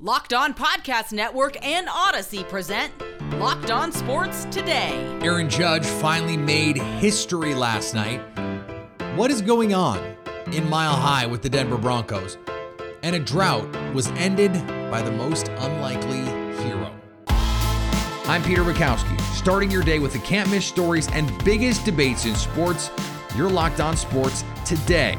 Locked On Podcast Network and Odyssey present Locked On Sports Today. Aaron Judge finally made history last night. What is going on in Mile High with the Denver Broncos? And a drought was ended by the most unlikely hero. I'm Peter Bukowski, starting your day with the can't miss stories and biggest debates in sports. You're locked on sports today.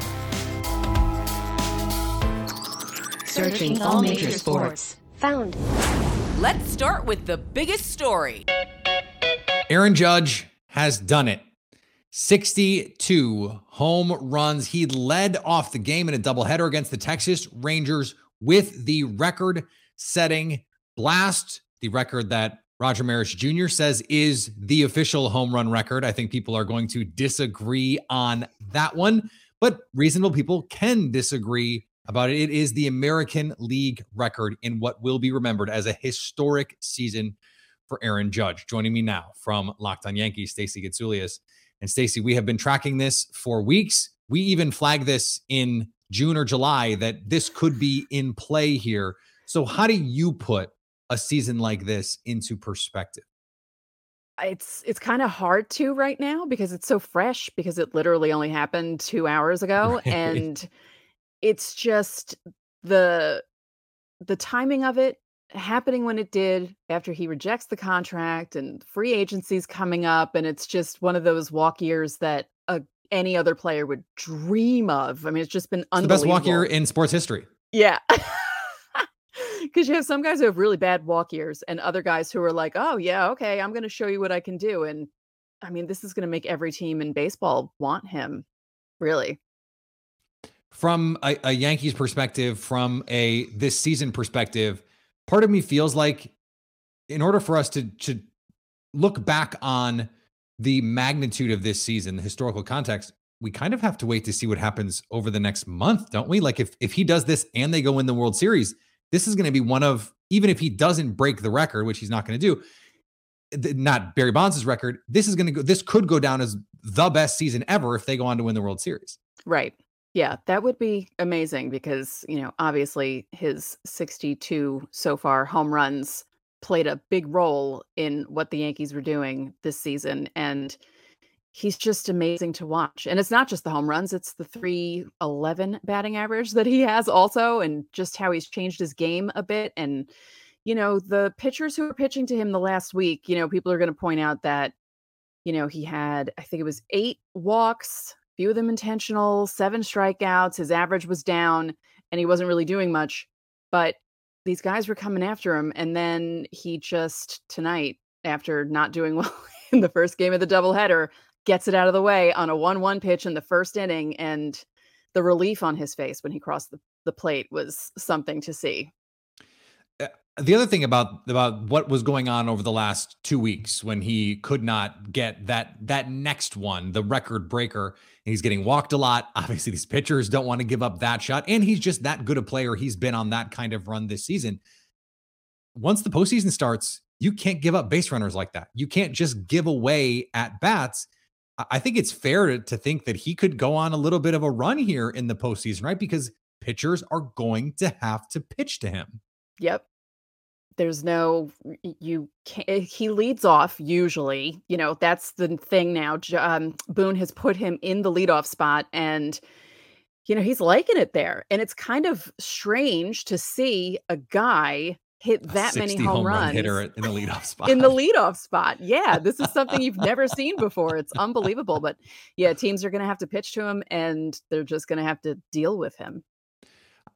Searching all major sports. Found. Let's start with the biggest story. Aaron Judge has done it. 62 home runs. He led off the game in a doubleheader against the Texas Rangers with the record setting blast, the record that Roger Maris Jr. says is the official home run record. I think people are going to disagree on that one, but reasonable people can disagree about it. It is the American League record in what will be remembered as a historic season for Aaron Judge. Joining me now from Locked On Yankees, Stacey Gotsulias. And Stacey, we have been tracking this for weeks. We even flagged this in June or July that this could be in play here. So, how do you put a season like this into perspective? It's it's kind of hard to right now because it's so fresh because it literally only happened 2 hours ago Right. and it's just the the timing of it happening when it did after he rejects the contract and free agency's coming up and it's just one of those walk years that uh, any other player would dream of. I mean, it's just been It's the best walk year in sports history. Yeah. Because you have some guys who have really bad walk years and other guys who are like, oh, yeah, okay, I'm going to show you what I can do. And I mean, this is going to make every team in baseball want him, really. From a, a Yankees perspective, from a this season perspective, part of me feels like in order for us to to look back on the magnitude of this season, the historical context, we kind of have to wait to see what happens over the next month, don't we? Like if if he does this and they go win the World Series, this is going to be one of even if he doesn't break the record, which he's not going to do, not Barry Bonds' record, this is going to go this could go down as the best season ever if they go on to win the World Series. Right. Yeah, that would be amazing because, you know, obviously his 62 so far home runs played a big role in what the Yankees were doing this season. And he's just amazing to watch. And it's not just the home runs, it's the 311 batting average that he has also, and just how he's changed his game a bit. And, you know, the pitchers who are pitching to him the last week, you know, people are going to point out that, you know, he had, I think it was eight walks, few of them intentional, seven strikeouts. His average was down and he wasn't really doing much. But these guys were coming after him. And then he just tonight, after not doing well in the first game of the doubleheader, gets it out of the way on a 1 1 pitch in the first inning. And the relief on his face when he crossed the, the plate was something to see. The other thing about about what was going on over the last two weeks when he could not get that that next one, the record breaker, and he's getting walked a lot. Obviously, these pitchers don't want to give up that shot, and he's just that good a player. He's been on that kind of run this season. Once the postseason starts, you can't give up base runners like that. You can't just give away at bats. I- think it's fair to think that he could go on a little bit of a run here in the postseason, right? Because pitchers are going to have to pitch to him. Yep. There's no you can't he leads off usually. You know, that's the thing now. Um Boone has put him in the leadoff spot and you know, he's liking it there. And it's kind of strange to see a guy hit that many 60 home, run runs hitter in the leadoff spot. in the leadoff spot. Yeah, this is something you've never seen before. It's unbelievable. But yeah, teams are going to have to pitch to him and they're just going to have to deal with him.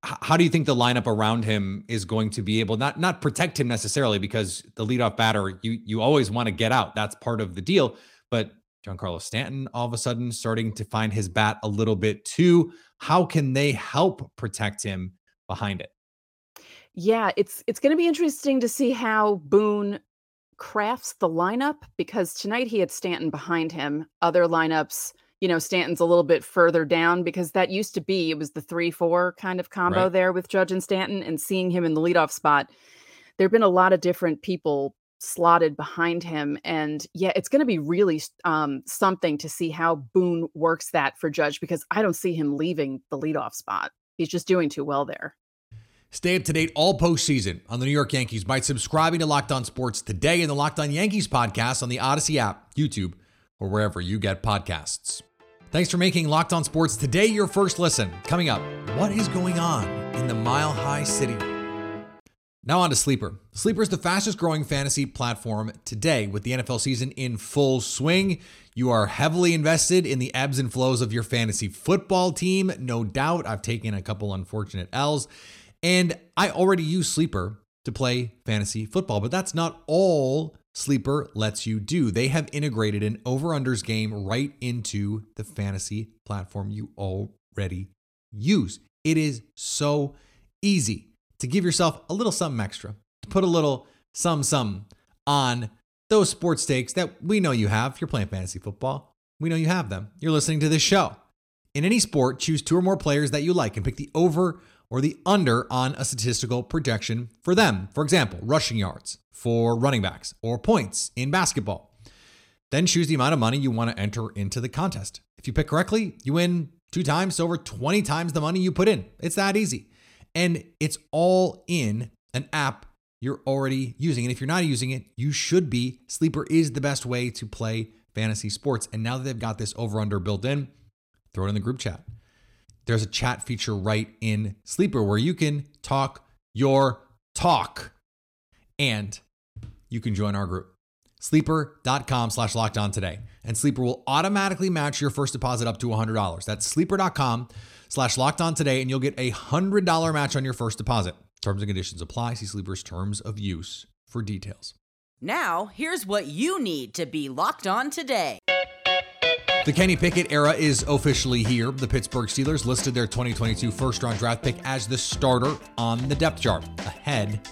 How do you think the lineup around him is going to be able not not protect him necessarily because the leadoff batter you you always want to get out. That's part of the deal. But Giancarlo Stanton all of a sudden starting to find his bat a little bit too. How can they help protect him behind it? Yeah, it's it's going to be interesting to see how Boone crafts the lineup because tonight he had Stanton behind him. Other lineups, you know, Stanton's a little bit further down because that used to be it was the 3-4 kind of combo Right. there with Judge and Stanton and seeing him in the leadoff spot. There've been a lot of different people slotted behind him and yeah, it's going to be really um something to see how Boone works that for Judge because I don't see him leaving the leadoff spot. He's just doing too well there. Stay up to date all postseason on the New York Yankees by subscribing to Locked On Sports today and the Locked On Yankees podcast on the Odyssey app, YouTube, or wherever you get podcasts. Thanks for making Locked On Sports today your first listen. Coming up, what is going on in the Mile High City? Now on to Sleeper. Sleeper is the fastest growing fantasy platform today with the NFL season in full swing. You are heavily invested in the ebbs and flows of your fantasy football team. No doubt. I've taken a couple unfortunate L's. And I already use Sleeper to play fantasy football, but that's not all Sleeper lets you do. They have integrated an over unders game right into the fantasy platform you already use. It is so easy to give yourself a little something extra, to put a little some some on those sports stakes that we know you have. If you're playing fantasy football, we know you have them. You're listening to this show. In any sport, choose two or more players that you like and pick the over or the under on a statistical projection for them. For example, rushing yards for running backs or points in basketball. Then choose the amount of money you want to enter into the contest. If you pick correctly, you win two times over 20 times the money you put in. It's that easy. And it's all in an app you're already using. And if you're not using it, you should be. Sleeper is the best way to play fantasy sports. And now that they've got this over under built in, throw it in the group chat there's a chat feature right in Sleeper where you can talk your talk and you can join our group. Sleeper.com slash locked on today. And Sleeper will automatically match your first deposit up to $100. That's sleeper.com slash locked on today, and you'll get a $100 match on your first deposit. Terms and conditions apply. See Sleeper's terms of use for details. Now, here's what you need to be locked on today. The Kenny Pickett era is officially here. The Pittsburgh Steelers listed their 2022 first round draft pick as the starter on the depth chart, ahead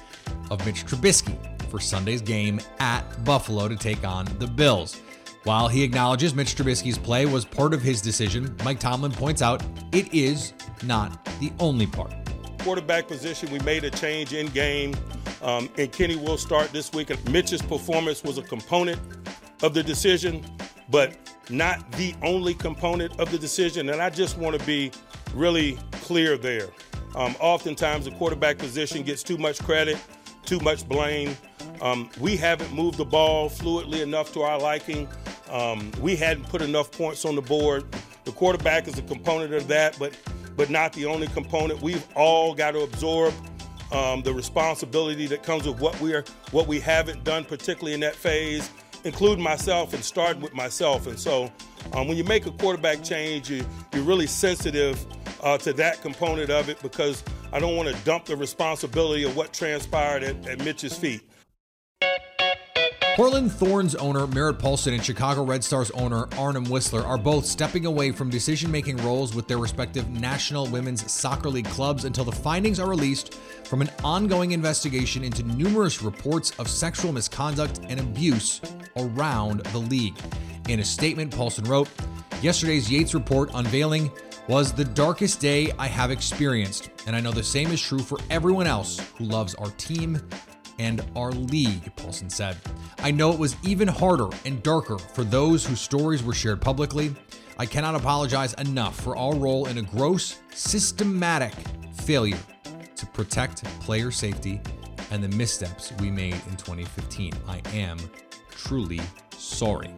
of Mitch Trubisky for Sunday's game at Buffalo to take on the Bills. While he acknowledges Mitch Trubisky's play was part of his decision, Mike Tomlin points out it is not the only part. Quarterback position, we made a change in game, um, and Kenny will start this week. Mitch's performance was a component of the decision, but not the only component of the decision. And I just want to be really clear there. Um, oftentimes, the quarterback position gets too much credit, too much blame. Um, we haven't moved the ball fluidly enough to our liking. Um, we hadn't put enough points on the board. The quarterback is a component of that, but but not the only component. We've all got to absorb um, the responsibility that comes with what we are, what we haven't done, particularly in that phase including myself and starting with myself. And so um, when you make a quarterback change, you, you're really sensitive uh, to that component of it because I don't want to dump the responsibility of what transpired at, at Mitch's feet. Portland Thorns owner Merritt Paulson and Chicago Red Stars owner Arnim Whisler are both stepping away from decision making roles with their respective National Women's Soccer League clubs until the findings are released from an ongoing investigation into numerous reports of sexual misconduct and abuse around the league. In a statement, Paulson wrote, Yesterday's Yates report unveiling was the darkest day I have experienced, and I know the same is true for everyone else who loves our team and our league, Paulson said. I know it was even harder and darker for those whose stories were shared publicly. I cannot apologize enough for our role in a gross, systematic failure to protect player safety and the missteps we made in 2015. I am truly sorry.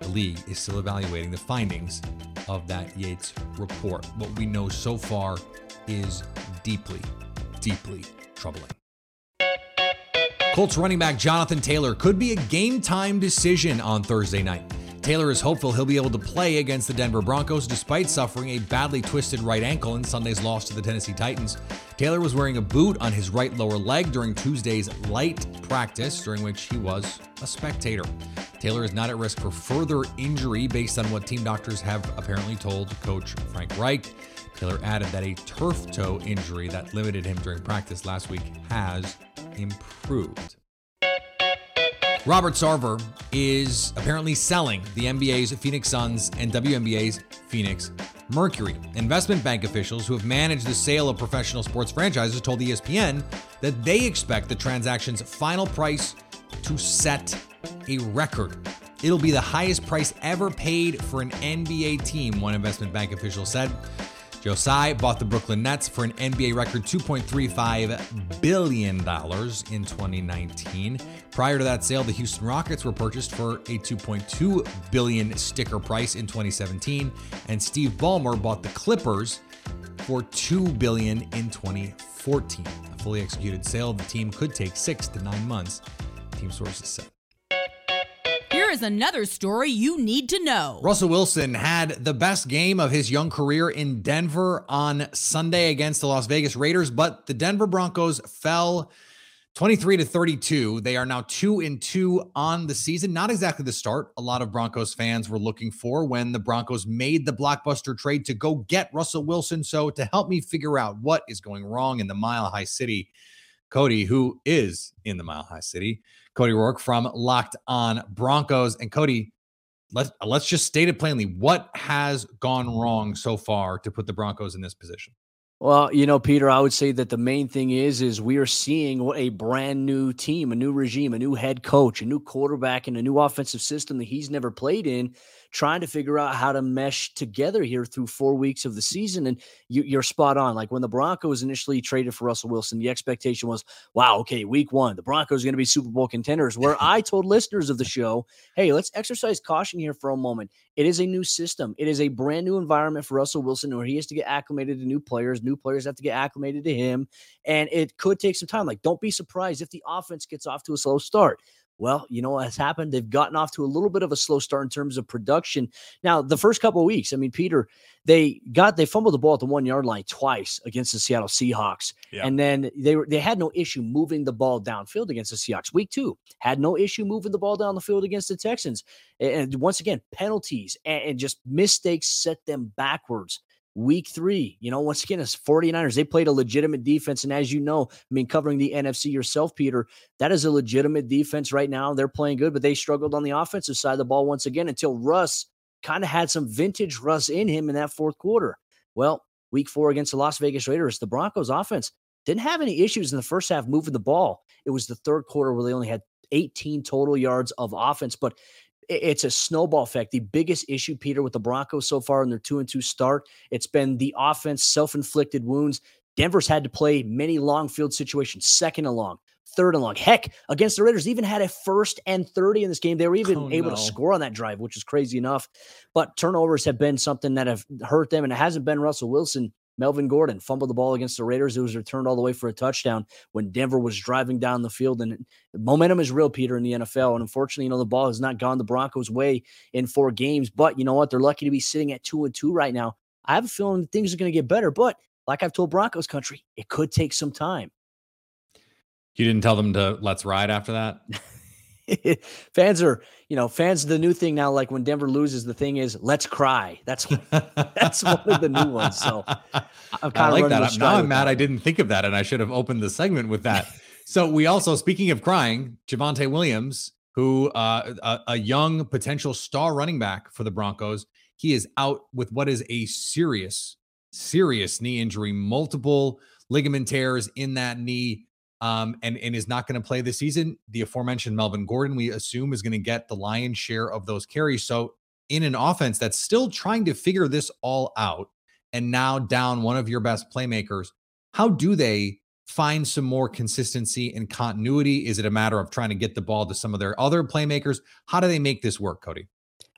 The league is still evaluating the findings of that Yates report. What we know so far is deeply, deeply troubling. Colts running back Jonathan Taylor could be a game time decision on Thursday night. Taylor is hopeful he'll be able to play against the Denver Broncos despite suffering a badly twisted right ankle in Sunday's loss to the Tennessee Titans. Taylor was wearing a boot on his right lower leg during Tuesday's light practice, during which he was a spectator. Taylor is not at risk for further injury based on what team doctors have apparently told coach Frank Reich. Taylor added that a turf toe injury that limited him during practice last week has improved. Robert Sarver is apparently selling the NBA's Phoenix Suns and WNBA's Phoenix Mercury. Investment bank officials who have managed the sale of professional sports franchises told ESPN that they expect the transaction's final price to set a record. It'll be the highest price ever paid for an NBA team, one investment bank official said. Joe Tsai bought the Brooklyn Nets for an NBA record $2.35 billion in 2019. Prior to that sale, the Houston Rockets were purchased for a 2.2 billion sticker price in 2017, and Steve Ballmer bought the Clippers for 2 billion in 2014. A fully executed sale of the team could take 6 to 9 months, team sources said. Is another story you need to know. Russell Wilson had the best game of his young career in Denver on Sunday against the Las Vegas Raiders, but the Denver Broncos fell 23 to 32. They are now 2 and 2 on the season. Not exactly the start a lot of Broncos fans were looking for when the Broncos made the blockbuster trade to go get Russell Wilson. So to help me figure out what is going wrong in the Mile High City, Cody, who is in the Mile High City, Cody Rourke from Locked On Broncos. And Cody, let's uh, let's just state it plainly. What has gone wrong so far to put the Broncos in this position? Well, you know, Peter, I would say that the main thing is is we are seeing a brand new team, a new regime, a new head coach, a new quarterback, and a new offensive system that he's never played in trying to figure out how to mesh together here through four weeks of the season. And you, are spot on. Like when the Broncos initially traded for Russell Wilson, the expectation was, wow, okay, week one, the Broncos are going to be Super Bowl contenders. Where I told listeners of the show, hey, let's exercise caution here for a moment. It is a new system, it is a brand new environment for Russell Wilson where he has to get acclimated to new players. New players have to get acclimated to him. And it could take some time. Like, don't be surprised if the offense gets off to a slow start. Well, you know what has happened? They've gotten off to a little bit of a slow start in terms of production. Now, the first couple of weeks, I mean, Peter, they got they fumbled the ball at the one yard line twice against the Seattle Seahawks, yeah. and then they were they had no issue moving the ball downfield against the Seahawks. Week two had no issue moving the ball down the field against the Texans, and once again penalties and, and just mistakes set them backwards week three, you know, once again, it's 49ers, they played a legitimate defense. And as you know, I mean, covering the NFC yourself, Peter, that is a legitimate defense right now. They're playing good, but they struggled on the offensive side of the ball once again until Russ kind of had some vintage Russ in him in that fourth quarter. Well, week four against the Las Vegas Raiders, the Broncos offense didn't have any issues in the first half moving the ball. It was the third quarter where they only had 18 total yards of offense. But it's a snowball effect. The biggest issue, Peter, with the Broncos so far in their two and two start, it's been the offense self inflicted wounds. Denver's had to play many long field situations, second and long, third and long. Heck, against the Raiders, even had a first and 30 in this game. They were even oh, able no. to score on that drive, which is crazy enough. But turnovers have been something that have hurt them, and it hasn't been Russell Wilson. Melvin Gordon fumbled the ball against the Raiders. It was returned all the way for a touchdown when Denver was driving down the field. And momentum is real, Peter, in the NFL. And unfortunately, you know, the ball has not gone the Broncos' way in four games. But you know what? They're lucky to be sitting at two and two right now. I have a feeling things are going to get better. But like I've told Broncos country, it could take some time. You didn't tell them to let's ride after that? fans are, you know, fans. The new thing now, like when Denver loses, the thing is, let's cry. That's that's one of the new ones. So I'm kind of like that. Now I'm mad that. I didn't think of that, and I should have opened the segment with that. so we also, speaking of crying, Javonte Williams, who uh, a, a young potential star running back for the Broncos, he is out with what is a serious, serious knee injury, multiple ligament tears in that knee um, and and is not going to play this season. The aforementioned Melvin Gordon, we assume, is going to get the lion's share of those carries. So in an offense that's still trying to figure this all out, and now down one of your best playmakers, how do they find some more consistency and continuity? Is it a matter of trying to get the ball to some of their other playmakers? How do they make this work, Cody?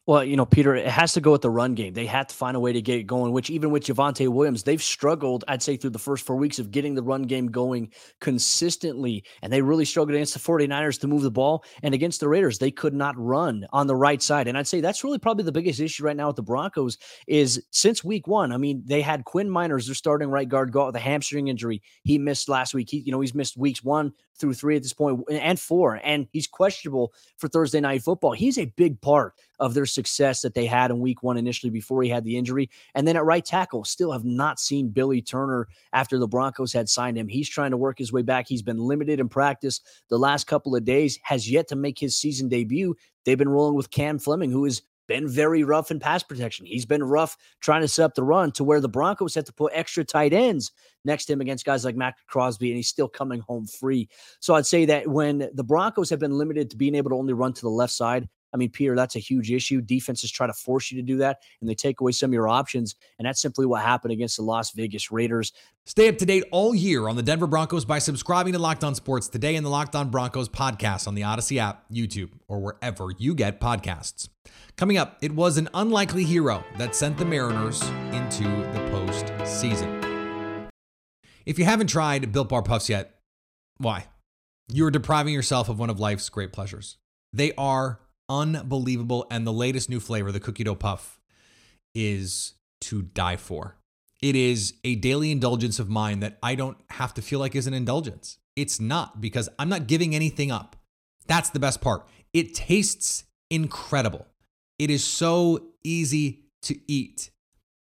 Well, you know, Peter, it has to go with the run game. They have to find a way to get it going, which even with Javonte Williams, they've struggled, I'd say, through the first four weeks of getting the run game going consistently. And they really struggled against the 49ers to move the ball. And against the Raiders, they could not run on the right side. And I'd say that's really probably the biggest issue right now with the Broncos is since week one, I mean, they had Quinn Meinerz, their starting right guard, go out with a hamstring injury. He missed last week. He, you know, he's missed weeks one through three at this point and four. And he's questionable for Thursday night football. He's a big part of their success that they had in week one initially before he had the injury. And then at right tackle, still have not seen Billy Turner after the Broncos had signed him. He's trying to work his way back. He's been limited in practice the last couple of days, has yet to make his season debut. They've been rolling with Cam Fleming, who is been very rough in pass protection. He's been rough trying to set up the run to where the Broncos had to put extra tight ends next to him against guys like Maxx Crosby, and he's still coming home free. So I'd say that when the Broncos have been limited to being able to only run to the left side, I mean, Peter, that's a huge issue. Defenses try to force you to do that, and they take away some of your options. And that's simply what happened against the Las Vegas Raiders. Stay up to date all year on the Denver Broncos by subscribing to Locked On Sports today in the Locked On Broncos podcast on the Odyssey app, YouTube, or wherever you get podcasts. Coming up, it was an unlikely hero that sent the Mariners into the postseason. If you haven't tried Built Bar Puffs yet, why? You are depriving yourself of one of life's great pleasures. They are unbelievable, and the latest new flavor, the cookie dough puff, is to die for. It is a daily indulgence of mine that I don't have to feel like is an indulgence. It's not because I'm not giving anything up. That's the best part. It tastes incredible. It is so easy to eat.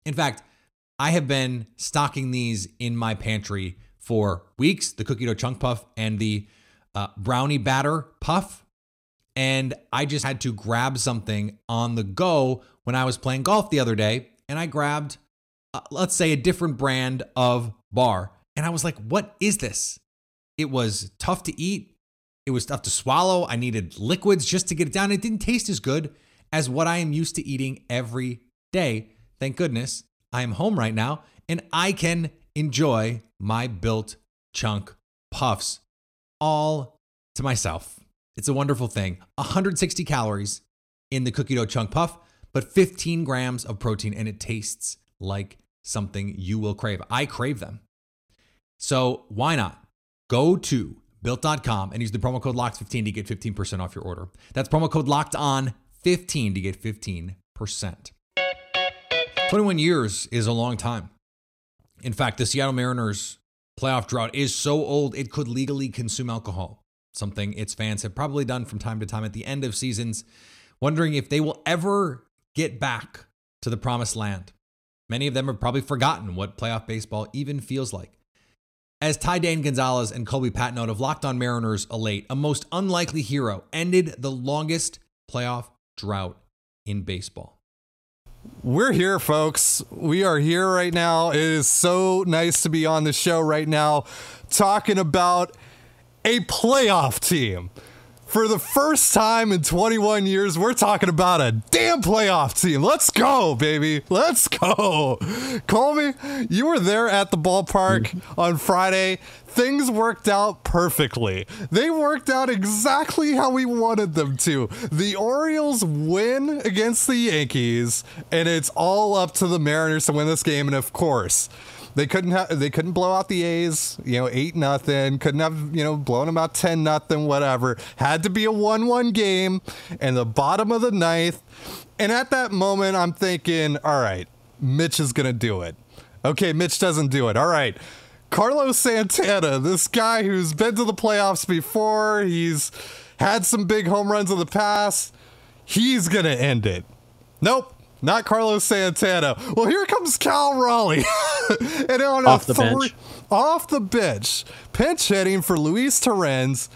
In fact, I have been stocking these in my pantry for weeks the cookie dough chunk puff and the uh, brownie batter puff. And I just had to grab something on the go when I was playing golf the other day. And I grabbed, uh, let's say, a different brand of bar. And I was like, what is this? It was tough to eat. It was tough to swallow. I needed liquids just to get it down. It didn't taste as good as what I am used to eating every day. Thank goodness I am home right now and I can enjoy my built chunk puffs all to myself. It's a wonderful thing. 160 calories in the cookie dough chunk puff, but 15 grams of protein, and it tastes like something you will crave. I crave them. So why not go to built.com and use the promo code LOCKED15 to get 15% off your order. That's promo code LOCKED on 15 to get 15%. 21 years is a long time. In fact, the Seattle Mariners playoff drought is so old it could legally consume alcohol something its fans have probably done from time to time at the end of seasons, wondering if they will ever get back to the promised land. Many of them have probably forgotten what playoff baseball even feels like. As Ty Dane Gonzalez and Colby Patnode of Locked On Mariners elate, a most unlikely hero ended the longest playoff drought in baseball. We're here, folks. We are here right now. It is so nice to be on the show right now talking about a playoff team. For the first time in 21 years, we're talking about a damn playoff team. Let's go, baby. Let's go. Colby, you were there at the ballpark mm-hmm. on Friday. Things worked out perfectly. They worked out exactly how we wanted them to. The Orioles win against the Yankees, and it's all up to the Mariners to win this game. And of course, they couldn't have they couldn't blow out the A's, you know, eight nothing. Couldn't have you know blown them out ten nothing, whatever. Had to be a one one game, and the bottom of the ninth. And at that moment, I'm thinking, all right, Mitch is gonna do it. Okay, Mitch doesn't do it. All right. Carlos Santana, this guy who's been to the playoffs before, he's had some big home runs in the past. He's gonna end it. Nope. Not Carlos Santana. Well, here comes Cal Raleigh. and on off a the bench. off the bench, pinch hitting for Luis Torrens.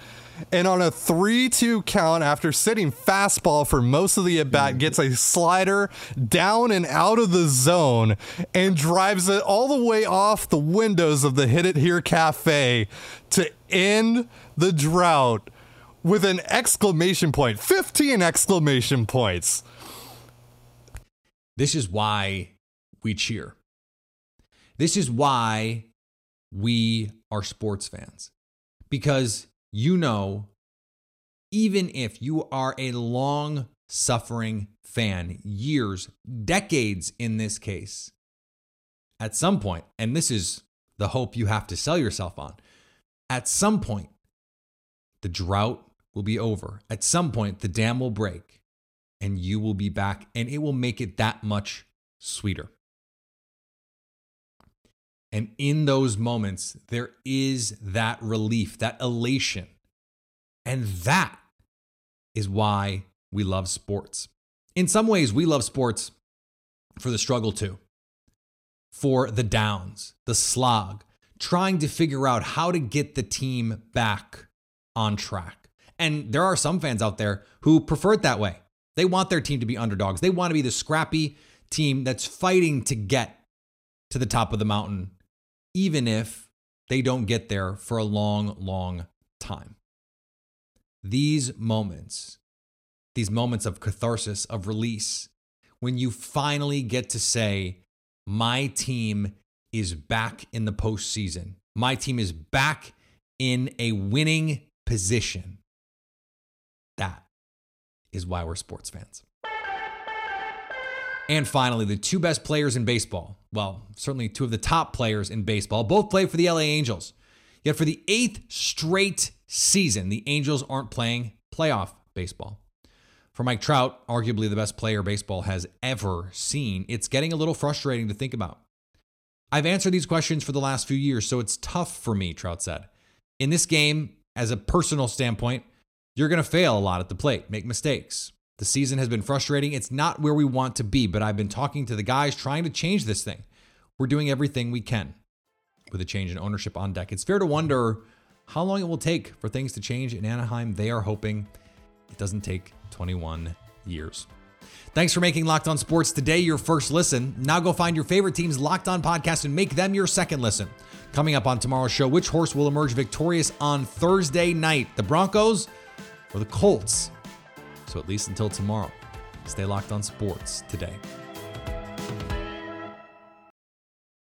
And on a 3 2 count, after sitting fastball for most of the at bat, mm. gets a slider down and out of the zone and drives it all the way off the windows of the Hit It Here Cafe to end the drought with an exclamation point 15 exclamation points. This is why we cheer. This is why we are sports fans. Because you know, even if you are a long suffering fan, years, decades in this case, at some point, and this is the hope you have to sell yourself on, at some point, the drought will be over. At some point, the dam will break and you will be back, and it will make it that much sweeter. And in those moments, there is that relief, that elation. And that is why we love sports. In some ways, we love sports for the struggle too, for the downs, the slog, trying to figure out how to get the team back on track. And there are some fans out there who prefer it that way. They want their team to be underdogs. They want to be the scrappy team that's fighting to get to the top of the mountain, even if they don't get there for a long, long time. These moments these moments of catharsis, of release, when you finally get to say, my team is back in the postseason. My team is back in a winning position. That is why we're sports fans. And finally, the two best players in baseball. Well, certainly two of the top players in baseball, both play for the LA Angels. Yet for the eighth straight season, the Angels aren't playing playoff baseball. For Mike Trout, arguably the best player baseball has ever seen, it's getting a little frustrating to think about. I've answered these questions for the last few years, so it's tough for me, Trout said. In this game, as a personal standpoint, you're going to fail a lot at the plate, make mistakes. The season has been frustrating. It's not where we want to be, but I've been talking to the guys trying to change this thing. We're doing everything we can with a change in ownership on deck. It's fair to wonder how long it will take for things to change in Anaheim. They are hoping it doesn't take 21 years. Thanks for making Locked On Sports today your first listen. Now go find your favorite team's Locked On podcast and make them your second listen. Coming up on tomorrow's show, which horse will emerge victorious on Thursday night? The Broncos or the Colts? So at least until tomorrow, stay locked on sports today.